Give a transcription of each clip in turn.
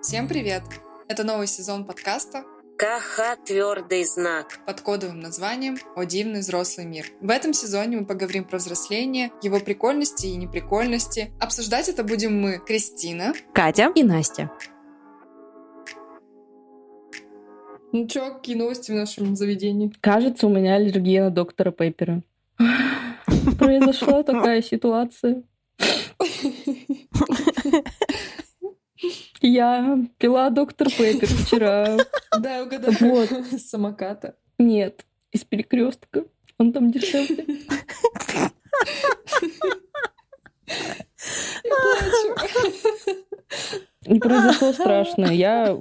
Всем привет! Это новый сезон подкаста КХ «Твердый знак» под кодовым названием «О дивный взрослый мир». В этом сезоне мы поговорим про взросление, его прикольности и неприкольности. Обсуждать это будем мы, Кристина, Катя и Настя. Ну чё, какие новости в нашем заведении? Кажется, у меня аллергия на доктора Пеппера. Произошла такая ситуация. Я пила доктор Пеппер вчера. Да, угадала. Вот. С самоката. Нет, из перекрестка. Он там дешевле. Я плачу. И произошло страшное. Я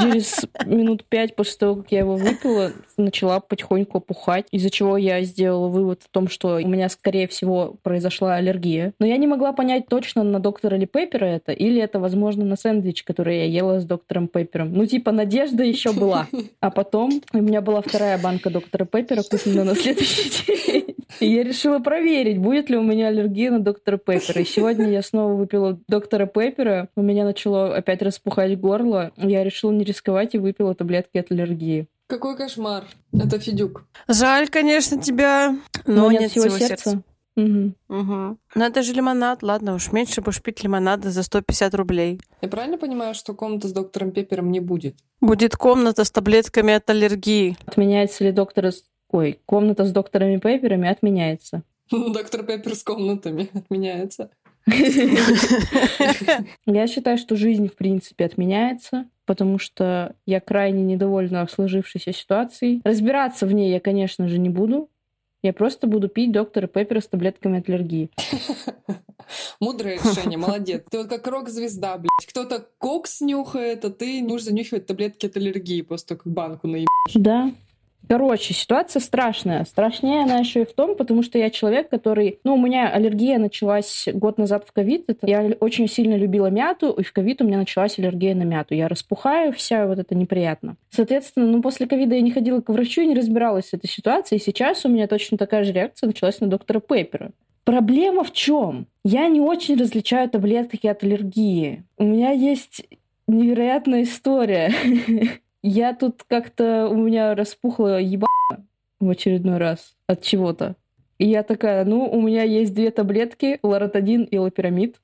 через минут пять после того, как я его выпила, начала потихоньку опухать, из-за чего я сделала вывод в том, что у меня, скорее всего, произошла аллергия. Но я не могла понять точно, на доктора или Пеппера это, или это, возможно, на сэндвич, который я ела с доктором Пеппером. Ну, типа, надежда еще была. А потом у меня была вторая банка доктора Пеппера, куплена на следующий день. И я решила проверить, будет ли у меня аллергия на доктора Пеппера. И сегодня я снова выпила доктора Пеппера. У меня начало опять распухать горло. Я решила не рисковать и выпила таблетки от аллергии. Какой кошмар. Это Федюк. Жаль, конечно, тебя, но, Но нет, всего сердца. Мгм. Мгм. Ну это же лимонад, ладно уж, меньше будешь пить лимонада за 150 рублей. Я правильно понимаю, что комната с доктором Пеппером не будет? Будет комната с таблетками от аллергии. Отменяется ли доктор... с- Ой, комната с докторами Пепперами отменяется. Доктор Пеппер с комнатами отменяется. Я считаю, что жизнь, в принципе, отменяется, потому что я крайне недовольна сложившейся ситуацией. Разбираться в ней я, конечно же, не буду. Я просто буду пить доктора Пеппера с таблетками от аллергии. Мудрое решение, молодец. Ты вот как рок-звезда, блядь. Кто-то кокс нюхает, а ты будешь занюхивать таблетки от аллергии, того, как банку наеб... Да. Короче, ситуация страшная. Страшнее она еще и в том, потому что я человек, который... Ну, у меня аллергия началась год назад в ковид. Я очень сильно любила мяту, и в ковид у меня началась аллергия на мяту. Я распухаю вся, вот это неприятно. Соответственно, ну, после ковида я не ходила к врачу и не разбиралась с этой ситуацией. И сейчас у меня точно такая же реакция началась на доктора Пеппера. Проблема в чем? Я не очень различаю таблетки от аллергии. У меня есть невероятная история. Я тут как-то у меня распухла еба в очередной раз от чего-то. И я такая, ну, у меня есть две таблетки, лоротадин и лапирамид.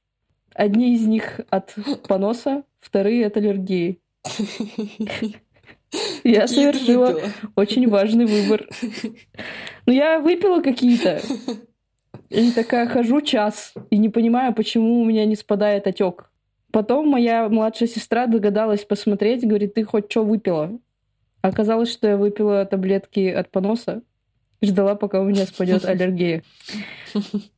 Одни из них от поноса, вторые от аллергии. Я совершила очень важный выбор. Ну, я выпила какие-то. И такая хожу час и не понимаю, почему у меня не спадает отек. Потом моя младшая сестра догадалась посмотреть, говорит, ты хоть что выпила? Оказалось, что я выпила таблетки от поноса. Ждала, пока у меня спадет аллергия.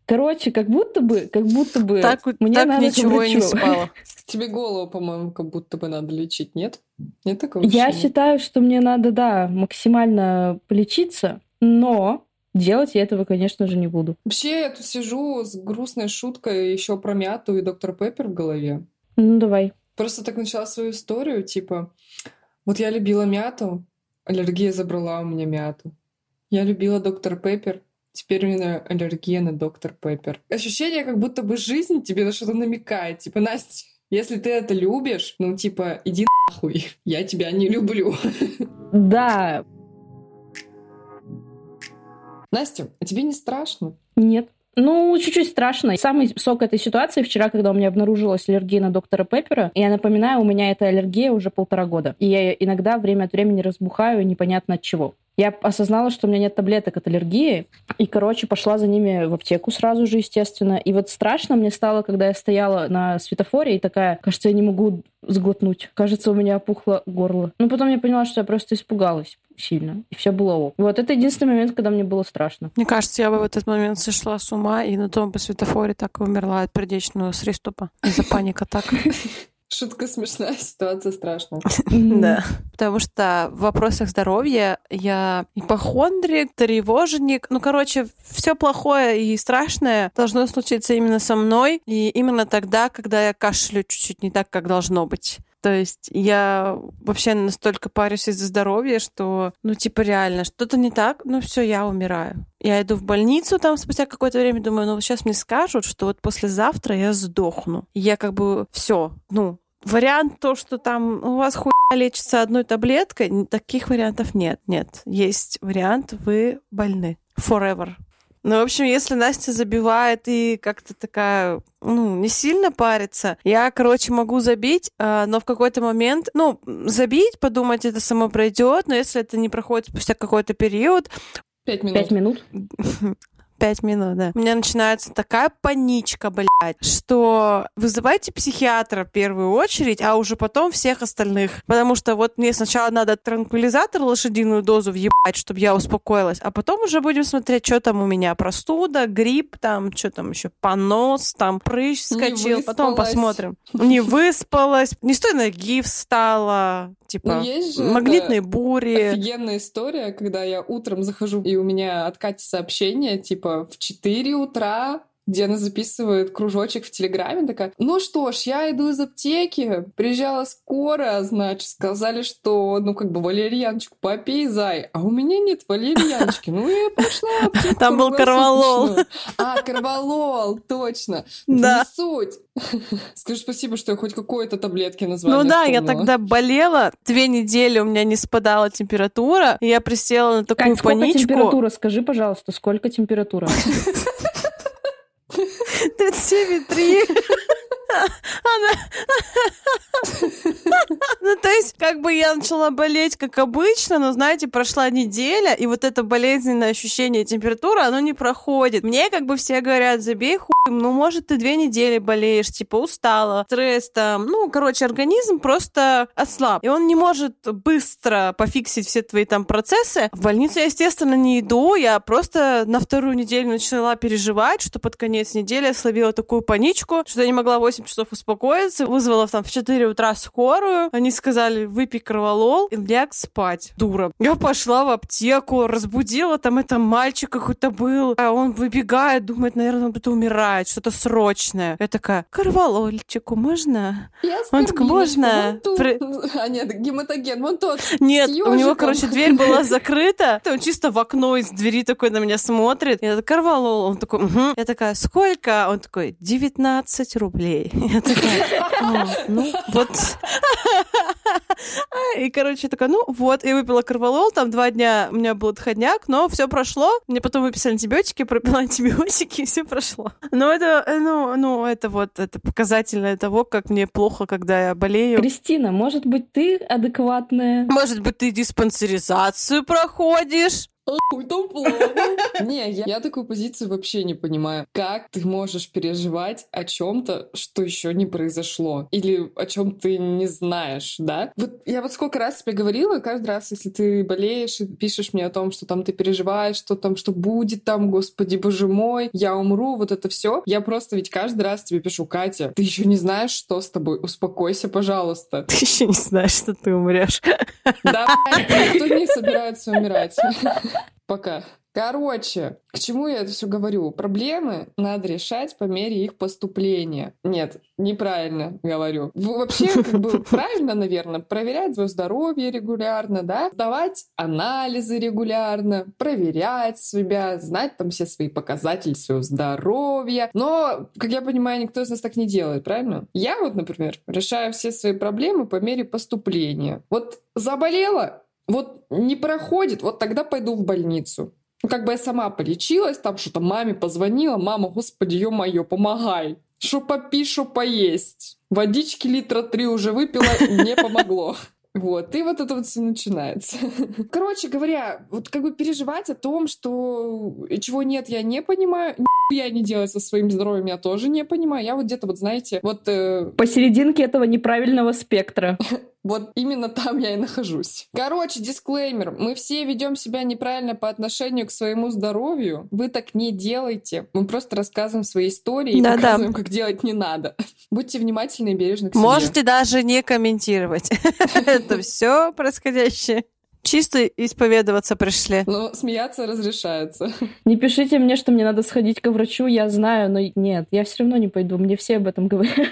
Короче, как будто бы, как будто бы Так, мне так надо ничего и не спало. Тебе голову, по-моему, как будто бы надо лечить, нет? Нет такого Я ощущения? считаю, что мне надо, да, максимально полечиться, но делать я этого, конечно же, не буду. Вообще, я тут сижу с грустной шуткой еще про мяту и доктор Пеппер в голове. Ну, давай. Просто так начала свою историю, типа, вот я любила мяту, аллергия забрала у меня мяту. Я любила доктор Пеппер, теперь у меня аллергия на доктор Пеппер. Ощущение, как будто бы жизнь тебе на что-то намекает. Типа, Настя, если ты это любишь, ну, типа, иди нахуй, я тебя не люблю. Да, Настя, а тебе не страшно? нет. Ну, чуть-чуть страшно. Самый сок этой ситуации вчера, когда у меня обнаружилась аллергия на доктора Пеппера, я напоминаю, у меня эта аллергия уже полтора года. И я иногда время от времени разбухаю непонятно от чего. Я осознала, что у меня нет таблеток от аллергии, и, короче, пошла за ними в аптеку сразу же, естественно. И вот страшно мне стало, когда я стояла на светофоре и такая, кажется, я не могу сглотнуть. Кажется, у меня опухло горло. Но потом я поняла, что я просто испугалась сильно, и все было ок. Вот это единственный момент, когда мне было страшно. Мне кажется, я бы в этот момент сошла с ума и на том по светофоре так и умерла от сердечного приступа из-за паника так. Шутка смешная, ситуация страшная. Да. Потому что в вопросах здоровья я ипохондрик, тревожник. Ну, короче, все плохое и страшное должно случиться именно со мной. И именно тогда, когда я кашлю чуть-чуть не так, как должно быть. То есть я вообще настолько парюсь из-за здоровья, что, ну, типа, реально, что-то не так, ну, все, я умираю. Я иду в больницу там спустя какое-то время, думаю, ну, сейчас мне скажут, что вот послезавтра я сдохну. Я как бы все, ну, вариант то, что там у вас хуйня лечится одной таблеткой, таких вариантов нет. Нет. Есть вариант, вы больны. Forever. Ну, в общем, если Настя забивает и как-то такая, ну, не сильно парится, я, короче, могу забить, а, но в какой-то момент, ну, забить, подумать, это само пройдет, но если это не проходит спустя какой-то период, Пять минут. Пять минут. Пять минут, да. У меня начинается такая паничка, блядь, что вызывайте психиатра в первую очередь, а уже потом всех остальных. Потому что вот мне сначала надо транквилизатор, лошадиную дозу въебать, чтобы я успокоилась, а потом уже будем смотреть, что там у меня. Простуда, грипп, там, что там еще, понос, там, прыщ скачил. Потом посмотрим. Не выспалась, не с той ноги встала, типа, Ну, есть же магнитные бури. Офигенная история, когда я утром захожу, и у меня от Кати сообщение, типа, в 4 утра, где она записывает кружочек в Телеграме, такая, ну что ж, я иду из аптеки, приезжала скоро, значит, сказали, что, ну, как бы, валерьяночку попей, зай, а у меня нет валерьяночки, ну, я пошла в аптеку Там был корвалол. круглосуточную. А, корвалол, точно. Да. Не суть. Скажи спасибо, что я хоть какой-то таблетки название Ну да, я вспомнила. тогда болела, две недели у меня не спадала температура, и я присела на такую Кать, сколько паничку. температура? Скажи, пожалуйста, сколько температура? 37,3. Она... Есть, как бы я начала болеть, как обычно, но, знаете, прошла неделя, и вот это болезненное ощущение температуры, оно не проходит. Мне как бы все говорят, забей хуй, ну, может, ты две недели болеешь, типа, устала, стресс там. Ну, короче, организм просто ослаб, и он не может быстро пофиксить все твои там процессы. В больницу я, естественно, не иду, я просто на вторую неделю начала переживать, что под конец недели я словила такую паничку, что я не могла 8 часов успокоиться, вызвала там в 4 утра скорую, они сказали, выпей кроволол и ляг спать, дура. Я пошла в аптеку, разбудила, там это мальчик какой-то был, а он выбегает, думает, наверное, он кто-то умирает, что-то срочное. Я такая, корвалольчику можно? Я Он так, скорбиночка, можно? При- А нет, гематоген, вон тот. Нет, у него, короче, дверь была закрыта. Он чисто в окно из двери такой на меня смотрит. Я такая, корвалол. Он такой, «Мгм». Я такая, сколько? Он такой, 19 рублей. Я такая, «А, ну, вот. И, короче, такая, ну, вот. И выпила корвалол. Там два дня у меня был отходняк, но все прошло. Мне потом выписали антибиотики, пропила антибиотики, и все прошло. Но это, э, ну, ну, это вот, это показательное того, как мне плохо, когда я болею. Кристина, может быть, ты адекватная? Может быть, ты диспансеризацию проходишь? Ой, там плохо. Не, я, я такую позицию вообще не понимаю. Как ты можешь переживать о чем-то, что еще не произошло? Или о чем ты не знаешь, да? Вот я вот сколько раз тебе говорила, каждый раз, если ты болеешь и пишешь мне о том, что там ты переживаешь, что там, что будет там, господи, боже мой, я умру, вот это все. Я просто ведь каждый раз тебе пишу, Катя, ты еще не знаешь, что с тобой, успокойся, пожалуйста. Ты еще не знаешь, что ты умрешь. Давай, никто не собирается умирать. Пока. Короче, к чему я это все говорю? Проблемы надо решать по мере их поступления. Нет, неправильно говорю. Вообще, как бы правильно, наверное, проверять свое здоровье регулярно, да, сдавать анализы регулярно, проверять себя, знать там все свои показатели своего здоровья. Но, как я понимаю, никто из нас так не делает, правильно? Я вот, например, решаю все свои проблемы по мере поступления. Вот заболела, вот не проходит, вот тогда пойду в больницу. Ну, как бы я сама полечилась, там что-то маме позвонила, мама, господи, ё-моё, помогай. Что попить, что поесть. Водички литра три уже выпила, не помогло. Вот, и вот это вот все начинается. Короче говоря, вот как бы переживать о том, что чего нет, я не понимаю, я не делать со своим здоровьем, я тоже не понимаю. Я вот где-то вот, знаете, вот э, Посерединке этого неправильного спектра. вот именно там я и нахожусь. Короче, дисклеймер. Мы все ведем себя неправильно по отношению к своему здоровью. Вы так не делайте. Мы просто рассказываем свои истории и Да-да. показываем, как делать не надо. Будьте внимательны и бережны к себе. Можете даже не комментировать. Это все происходящее Чисто исповедоваться пришли. Но смеяться разрешается. Не пишите мне, что мне надо сходить к врачу, я знаю, но нет, я все равно не пойду, мне все об этом говорят.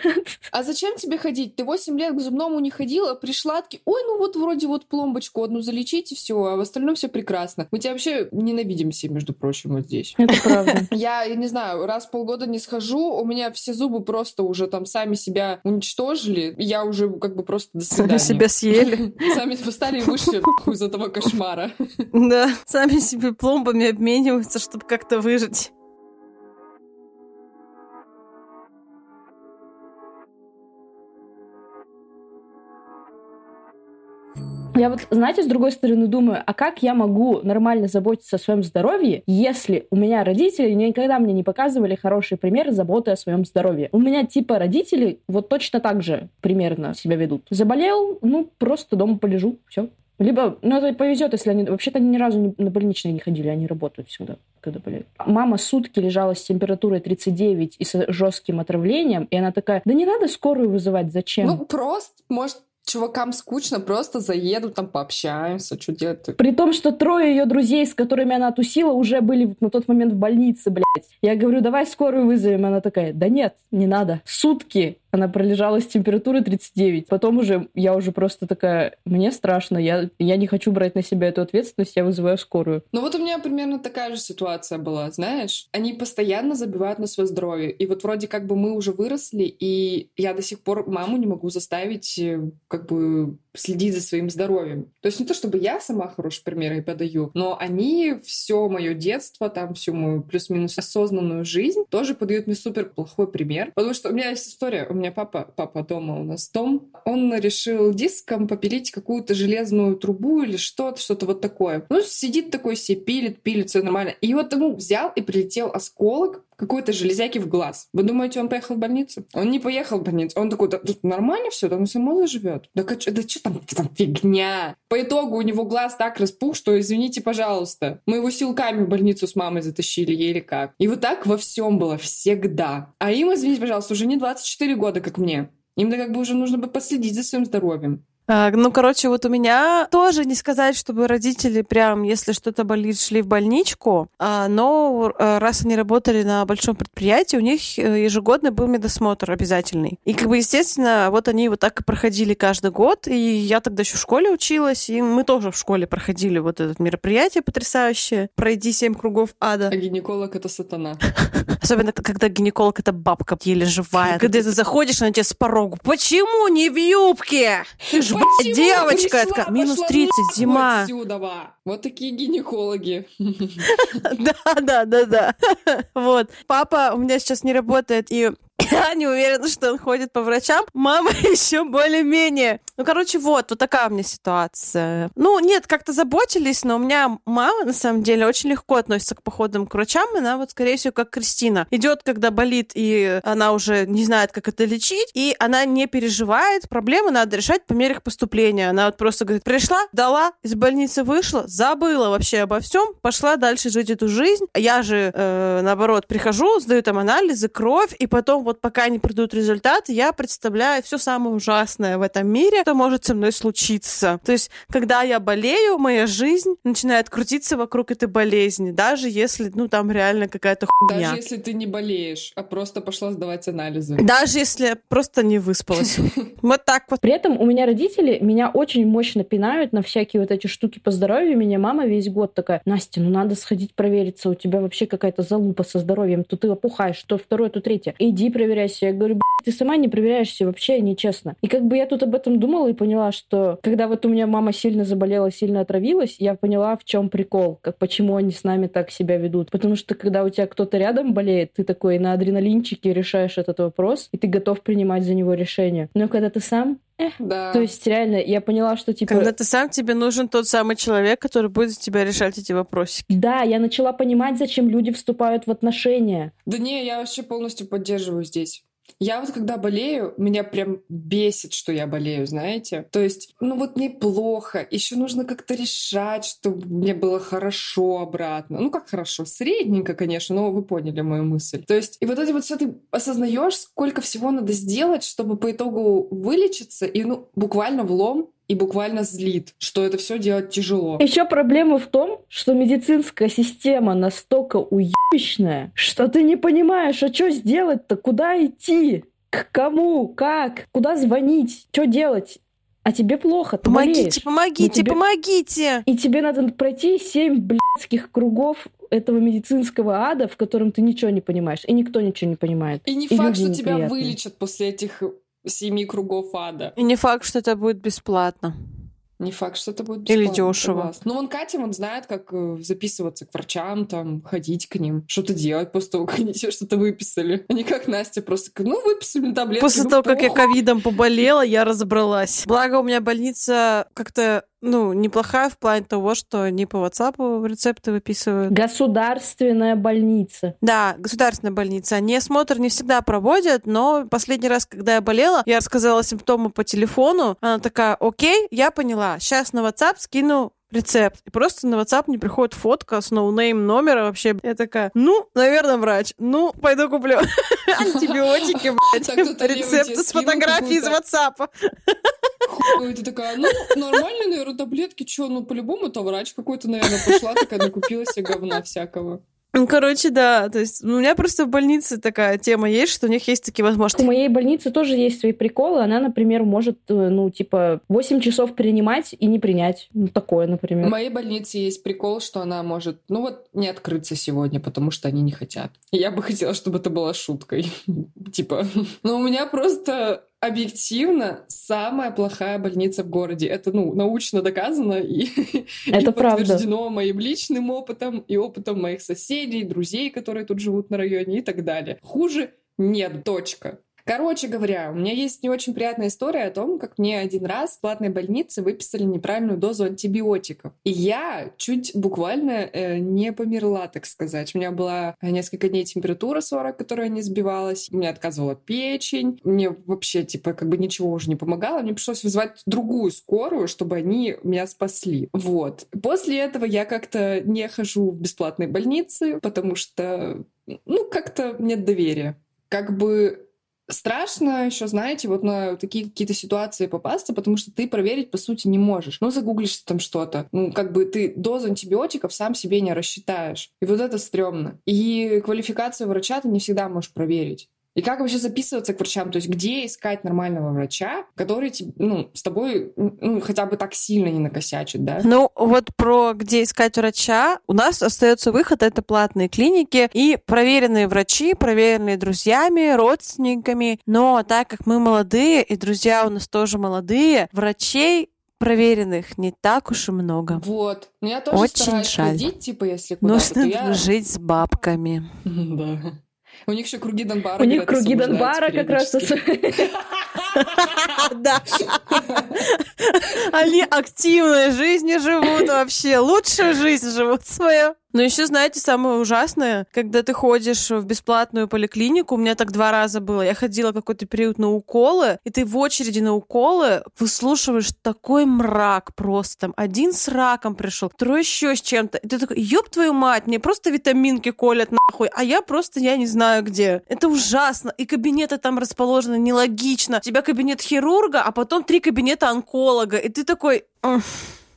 А зачем тебе ходить? Ты 8 лет к зубному не ходила, пришла, таки, ой, ну вот вроде вот пломбочку одну залечить и все, а в остальном все прекрасно. Мы тебя вообще ненавидим все, между прочим, вот здесь. Это правда. Я, я не знаю, раз в полгода не схожу, у меня все зубы просто уже там сами себя уничтожили, я уже как бы просто до свидания. Сами себя съели. Сами встали и вышли из этого кошмара. Да, сами себе пломбами обмениваются, чтобы как-то выжить. Я вот, знаете, с другой стороны думаю, а как я могу нормально заботиться о своем здоровье, если у меня родители никогда мне не показывали хороший пример заботы о своем здоровье? У меня типа родители вот точно так же примерно себя ведут. Заболел, ну, просто дома полежу, все. Либо, ну, это повезет, если они... Вообще-то они ни разу не, на больничные не ходили, они работают всегда, когда болеют. Мама сутки лежала с температурой 39 и с жестким отравлением, и она такая, да не надо скорую вызывать, зачем? Ну, просто, может, чувакам скучно, просто заеду, там пообщаемся, что делать При том, что трое ее друзей, с которыми она тусила, уже были на тот момент в больнице, блядь. Я говорю, давай скорую вызовем. Она такая, да нет, не надо. Сутки она пролежала с температурой 39. Потом уже я уже просто такая, мне страшно, я, я не хочу брать на себя эту ответственность, я вызываю скорую. Ну вот у меня примерно такая же ситуация была, знаешь. Они постоянно забивают на свое здоровье. И вот вроде как бы мы уже выросли, и я до сих пор маму не могу заставить э, как бы следить за своим здоровьем. То есть не то, чтобы я сама хороший пример и подаю, но они все мое детство, там всю мою плюс-минус осознанную жизнь тоже подают мне супер плохой пример. Потому что у меня есть история. У меня папа, папа дома у нас дом, он решил диском попилить какую-то железную трубу или что-то, что-то вот такое. Ну, сидит такой себе, пилит, пилит, все нормально. И вот ему взял и прилетел осколок какой-то железяки в глаз. Вы думаете, он поехал в больницу? Он не поехал в больницу. Он такой, да тут нормально все, там само заживет. Да, да что там, там фигня? По итогу у него глаз так распух, что извините, пожалуйста. Мы его силками в больницу с мамой затащили, еле как. И вот так во всем было всегда. А им, извините, пожалуйста, уже не 24 года, как мне. Им-то как бы уже нужно бы последить за своим здоровьем. Ну, короче, вот у меня тоже не сказать, чтобы родители прям, если что-то болит, шли в больничку, а, но а, раз они работали на большом предприятии, у них э, ежегодно был медосмотр обязательный. И, как бы, естественно, вот они вот так и проходили каждый год, и я тогда еще в школе училась, и мы тоже в школе проходили вот это мероприятие потрясающее «Пройди семь кругов ада». А гинеколог — это сатана. Особенно, когда гинеколог — это бабка еле живая. Когда ты заходишь, она тебе с порогу «Почему не в юбке? Почему девочка, пришла, это минус 30, зима. Отсюда, вот такие гинекологи. Да, да, да, да. Вот. Папа у меня сейчас не работает, и я не уверена, что он ходит по врачам. Мама еще более-менее. Ну, короче, вот, вот такая у меня ситуация. Ну, нет, как-то заботились, но у меня мама, на самом деле, очень легко относится к походам к врачам. Она вот, скорее всего, как Кристина. Идет, когда болит, и она уже не знает, как это лечить, и она не переживает. Проблемы надо решать по мере их поступления. Она вот просто говорит, пришла, дала, из больницы вышла, забыла вообще обо всем, пошла дальше жить эту жизнь. Я же, э, наоборот, прихожу, сдаю там анализы, кровь, и потом вот пока не придут результаты, я представляю все самое ужасное в этом мире, что может со мной случиться. То есть, когда я болею, моя жизнь начинает крутиться вокруг этой болезни, даже если, ну, там реально какая-то хуйня. Даже если ты не болеешь, а просто пошла сдавать анализы. Даже если просто не выспалась. Вот так вот. При этом у меня родители меня очень мощно пинают на всякие вот эти штуки по здоровью. Меня мама весь год такая, Настя, ну надо сходить провериться, у тебя вообще какая-то залупа со здоровьем, то ты опухаешь, то второе, то третье. Иди проверяйся. Я говорю, ты сама не проверяешься вообще нечестно. И как бы я тут об этом думала и поняла, что когда вот у меня мама сильно заболела, сильно отравилась, я поняла, в чем прикол, как почему они с нами так себя ведут. Потому что когда у тебя кто-то рядом болеет, ты такой на адреналинчике решаешь этот вопрос, и ты готов принимать за него решение. Но когда ты сам. Да. То есть реально я поняла, что типа... Когда ты сам, тебе нужен тот самый человек, который будет за тебя решать эти вопросики. Да, я начала понимать, зачем люди вступают в отношения. Да не, я вообще полностью поддерживаю здесь. Я вот когда болею, меня прям бесит, что я болею, знаете? То есть, ну вот мне плохо, еще нужно как-то решать, чтобы мне было хорошо обратно. Ну как хорошо, средненько, конечно, но вы поняли мою мысль. То есть, и вот эти вот все ты осознаешь, сколько всего надо сделать, чтобы по итогу вылечиться, и ну буквально влом и буквально злит, что это все делать тяжело. Еще проблема в том, что медицинская система настолько уебищная, что ты не понимаешь, а что сделать-то, куда идти, к кому, как, куда звонить, что делать. А тебе плохо, ты Помогите, болеешь. помогите, тебе- помогите! И тебе надо пройти семь блядских кругов этого медицинского ада, в котором ты ничего не понимаешь, и никто ничего не понимает. И не И факт, что тебя вылечат после этих семи кругов ада. И не факт, что это будет бесплатно. Не факт, что это будет Или бесплатно, дешево. согласна. Ну, вон Катя, он знает, как э, записываться к врачам, там, ходить к ним, что-то делать после того, как они тебе что-то выписали. А не как Настя, просто, ну, выписали таблетки, После ну, того, как я ковидом поболела, я разобралась. Благо, у меня больница как-то, ну, неплохая в плане того, что не по WhatsApp рецепты выписывают. Государственная больница. Да, государственная больница. Они осмотр не всегда проводят, но последний раз, когда я болела, я рассказала симптомы по телефону. Она такая, окей, я поняла. Сейчас на WhatsApp скину рецепт. И просто на WhatsApp мне приходит фотка с no name номера вообще. Я такая, ну, наверное, врач. Ну, пойду куплю антибиотики, блядь. Рецепты с фотографией из WhatsApp. хуйню, и ты такая, ну, нормальные, наверное, таблетки, что, ну, по-любому то врач какой-то, наверное, пошла, такая накупила себе говна всякого. Ну, короче, да. То есть ну, у меня просто в больнице такая тема есть, что у них есть такие У возможности. моей больницы тоже есть свои приколы. Она, например, может, э, ну, типа, 8 часов принимать и не принять. Ну, такое, В например. моей больнице есть прикол, что она может, ну вот, не открыться сегодня, потому что они не хотят. Я бы хотела, чтобы это была шуткой. Типа, но у меня просто объективно самая плохая больница в городе. Это, ну, научно доказано и, Это и правда. подтверждено моим личным опытом и опытом моих соседей, друзей, которые тут живут на районе и так далее. Хуже нет, точка. Короче говоря, у меня есть не очень приятная история о том, как мне один раз в платной больнице выписали неправильную дозу антибиотиков. И я чуть буквально э, не померла, так сказать. У меня была э, несколько дней температура 40, которая не сбивалась. Мне отказывала печень. Мне вообще, типа, как бы ничего уже не помогало. Мне пришлось вызвать другую скорую, чтобы они меня спасли. Вот. После этого я как-то не хожу в бесплатные больницы, потому что, ну, как-то нет доверия. Как бы Страшно еще, знаете, вот на такие какие-то ситуации попасться, потому что ты проверить, по сути, не можешь. Ну, загуглишь там что-то. Ну, как бы ты дозу антибиотиков сам себе не рассчитаешь. И вот это стрёмно. И квалификацию врача ты не всегда можешь проверить. И как вообще записываться к врачам? То есть где искать нормального врача, который ну, с тобой ну, хотя бы так сильно не накосячит, да? Ну, вот про где искать врача. У нас остается выход, это платные клиники и проверенные врачи, проверенные друзьями, родственниками. Но так как мы молодые, и друзья у нас тоже молодые, врачей проверенных не так уж и много. Вот. Ну, я тоже Очень стараюсь жаль. ходить, типа, если куда-то, Нужно я... жить с бабками. Да. У них еще круги Донбара. У них круги Донбара как раз... Да. Они активной жизнью живут вообще. Лучшую жизнь живут свою. Но еще, знаете, самое ужасное, когда ты ходишь в бесплатную поликлинику, у меня так два раза было, я ходила какой-то период на уколы, и ты в очереди на уколы выслушиваешь такой мрак просто. Там один с раком пришел, второй еще с чем-то. И ты такой, ёб твою мать, мне просто витаминки колят нахуй, а я просто, я не знаю где. Это ужасно. И кабинеты там расположены нелогично. У тебя кабинет хирурга, а потом три кабинета онколога. И ты такой... «М,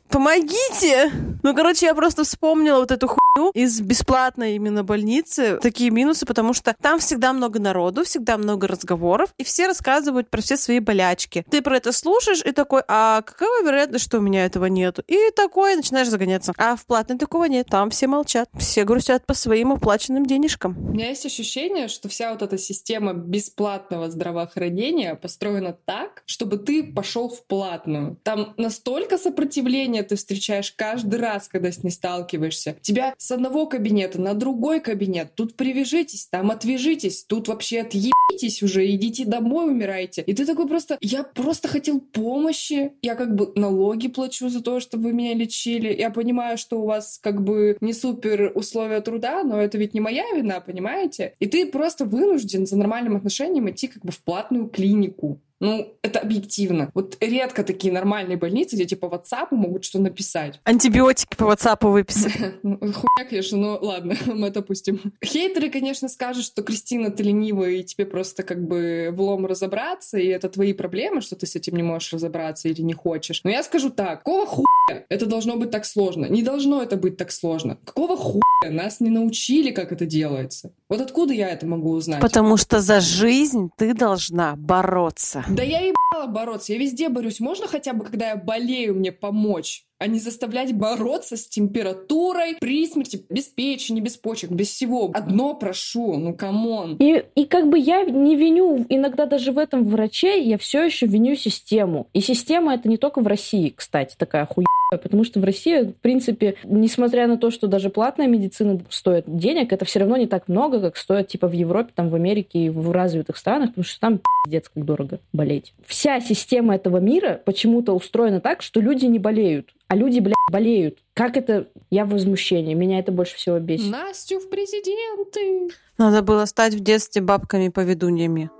Помогите! Ну, короче, я просто вспомнила вот эту хуйню из бесплатной именно больницы. Такие минусы, потому что там всегда много народу, всегда много разговоров, и все рассказывают про все свои болячки. Ты про это слушаешь и такой, а какова вероятность, что у меня этого нету? И такое начинаешь загоняться. А в платной такого нет. Там все молчат. Все грустят по своим уплаченным денежкам. У меня есть ощущение, что вся вот эта система бесплатного здравоохранения построена так, чтобы ты пошел в платную. Там настолько сопротивления ты встречаешь каждый раз, когда с ней сталкиваешься. Тебя с одного кабинета на другой кабинет. Тут привяжитесь, там отвяжитесь, тут вообще отъебитесь уже, идите домой, умирайте. И ты такой просто... Я просто хотел помощи. Я как бы налоги плачу за то, что вы меня лечили. Я понимаю, что у вас как бы не супер условия труда, но это ведь не моя вина, понимаете? И ты просто вынужден за нормальным отношением идти как бы в платную клинику. Ну, это объективно. Вот редко такие нормальные больницы, где типа WhatsApp могут что написать. Антибиотики по WhatsApp выписать. Ну, Хуйня, конечно, но ладно, мы это пустим. Хейтеры, конечно, скажут, что Кристина, ты ленивая, и тебе просто как бы влом разобраться, и это твои проблемы, что ты с этим не можешь разобраться или не хочешь. Но я скажу так, какого хуя это должно быть так сложно? Не должно это быть так сложно. Какого хуя нас не научили, как это делается? Вот откуда я это могу узнать? Потому что за жизнь ты должна бороться. Да я ебала бороться, я везде борюсь. Можно хотя бы, когда я болею, мне помочь? А не заставлять бороться с температурой, при смерти, без печени, без почек, без всего. Одно прошу, ну come on. И, и как бы я не виню иногда даже в этом врачей, я все еще виню систему. И система это не только в России, кстати, такая хуйня. Потому что в России, в принципе, несмотря на то, что даже платная медицина стоит денег, это все равно не так много, как стоит типа в Европе, там в Америке и в развитых странах, потому что там пиздец как дорого болеть. Вся система этого мира почему-то устроена так, что люди не болеют, а люди, блядь, болеют. Как это? Я в возмущении. Меня это больше всего бесит. Настю в президенты. Надо было стать в детстве бабками-поведуньями.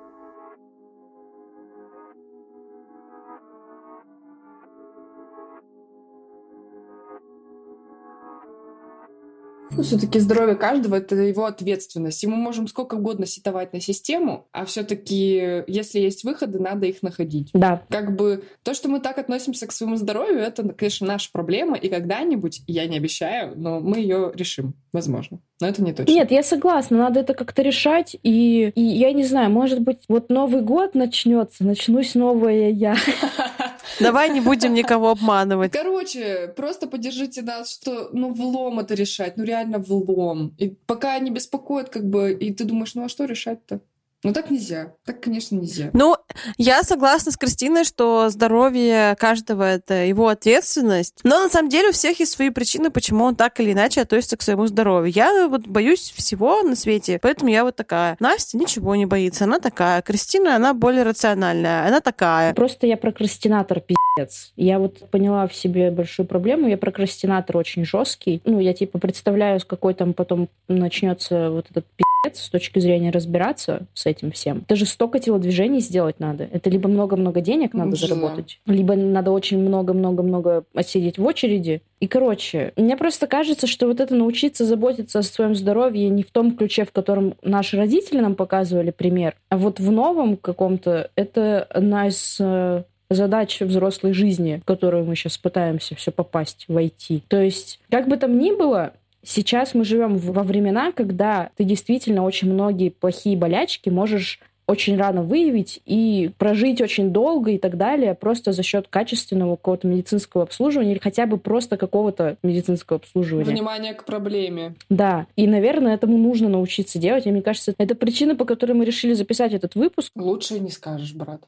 Ну, все-таки здоровье каждого это его ответственность. И мы можем сколько угодно сетовать на систему, а все-таки, если есть выходы, надо их находить. Да. Как бы то, что мы так относимся к своему здоровью, это, конечно, наша проблема, и когда-нибудь, я не обещаю, но мы ее решим, возможно. Но это не точно. Нет, я согласна, надо это как-то решать. И, и я не знаю, может быть, вот Новый год начнется, начнусь новая я. Давай не будем никого обманывать. Короче, просто поддержите нас, что, ну, влом это решать, ну, реально влом. И пока они беспокоят, как бы, и ты думаешь, ну, а что решать-то? Ну, так нельзя. Так, конечно, нельзя. Ну, я согласна с Кристиной, что здоровье каждого — это его ответственность. Но на самом деле у всех есть свои причины, почему он так или иначе относится к своему здоровью. Я вот боюсь всего на свете, поэтому я вот такая. Настя ничего не боится, она такая. Кристина, она более рациональная, она такая. Просто я прокрастинатор, пиздец. Я вот поняла в себе большую проблему. Я прокрастинатор очень жесткий. Ну, я типа представляю, с какой там потом начнется вот этот пиздец с точки зрения разбираться с этим всем. Это же столько телодвижений сделать надо. Это либо много-много денег надо Ну, заработать, либо надо очень много-много-много отсидеть в очереди. И, короче, мне просто кажется, что вот это научиться заботиться о своем здоровье не в том ключе, в котором наши родители нам показывали пример, а вот в новом каком-то это одна из э, задач взрослой жизни, в которую мы сейчас пытаемся все попасть, войти. То есть, как бы там ни было, Сейчас мы живем во времена, когда ты действительно очень многие плохие болячки можешь очень рано выявить и прожить очень долго и так далее, просто за счет качественного какого-то медицинского обслуживания или хотя бы просто какого-то медицинского обслуживания. Внимание к проблеме. Да, и, наверное, этому нужно научиться делать. И мне кажется, это причина, по которой мы решили записать этот выпуск. Лучше не скажешь, брат.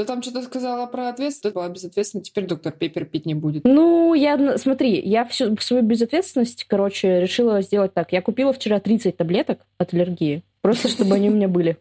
Ты там что-то сказала про ответственность, ты была безответственна, теперь доктор Пеппер пить не будет. Ну, я, смотри, я всю свою безответственность, короче, решила сделать так. Я купила вчера 30 таблеток от аллергии, просто чтобы они у меня были.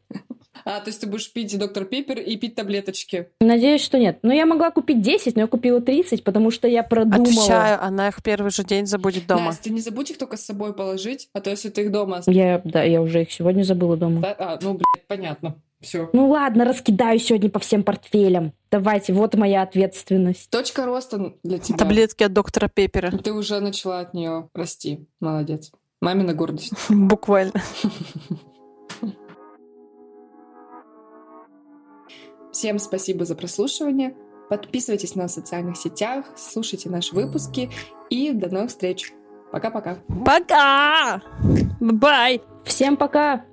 А, то есть ты будешь пить доктор Пеппер и пить таблеточки? Надеюсь, что нет. Но я могла купить 10, но я купила 30, потому что я продумала. Отвечаю, она их первый же день забудет дома. Настя, не забудь их только с собой положить, а то если ты их дома... Я, да, я уже их сегодня забыла дома. Да? А, ну, блядь, понятно. Все. Ну ладно, раскидаю сегодня по всем портфелям. Давайте, вот моя ответственность. Точка роста для тебя. Таблетки от доктора Пеппера. Ты уже начала от нее расти. Молодец. Мамина гордость. Буквально. Всем спасибо за прослушивание. Подписывайтесь на социальных сетях, слушайте наши выпуски и до новых встреч. Пока-пока. Пока! Бай! Всем пока!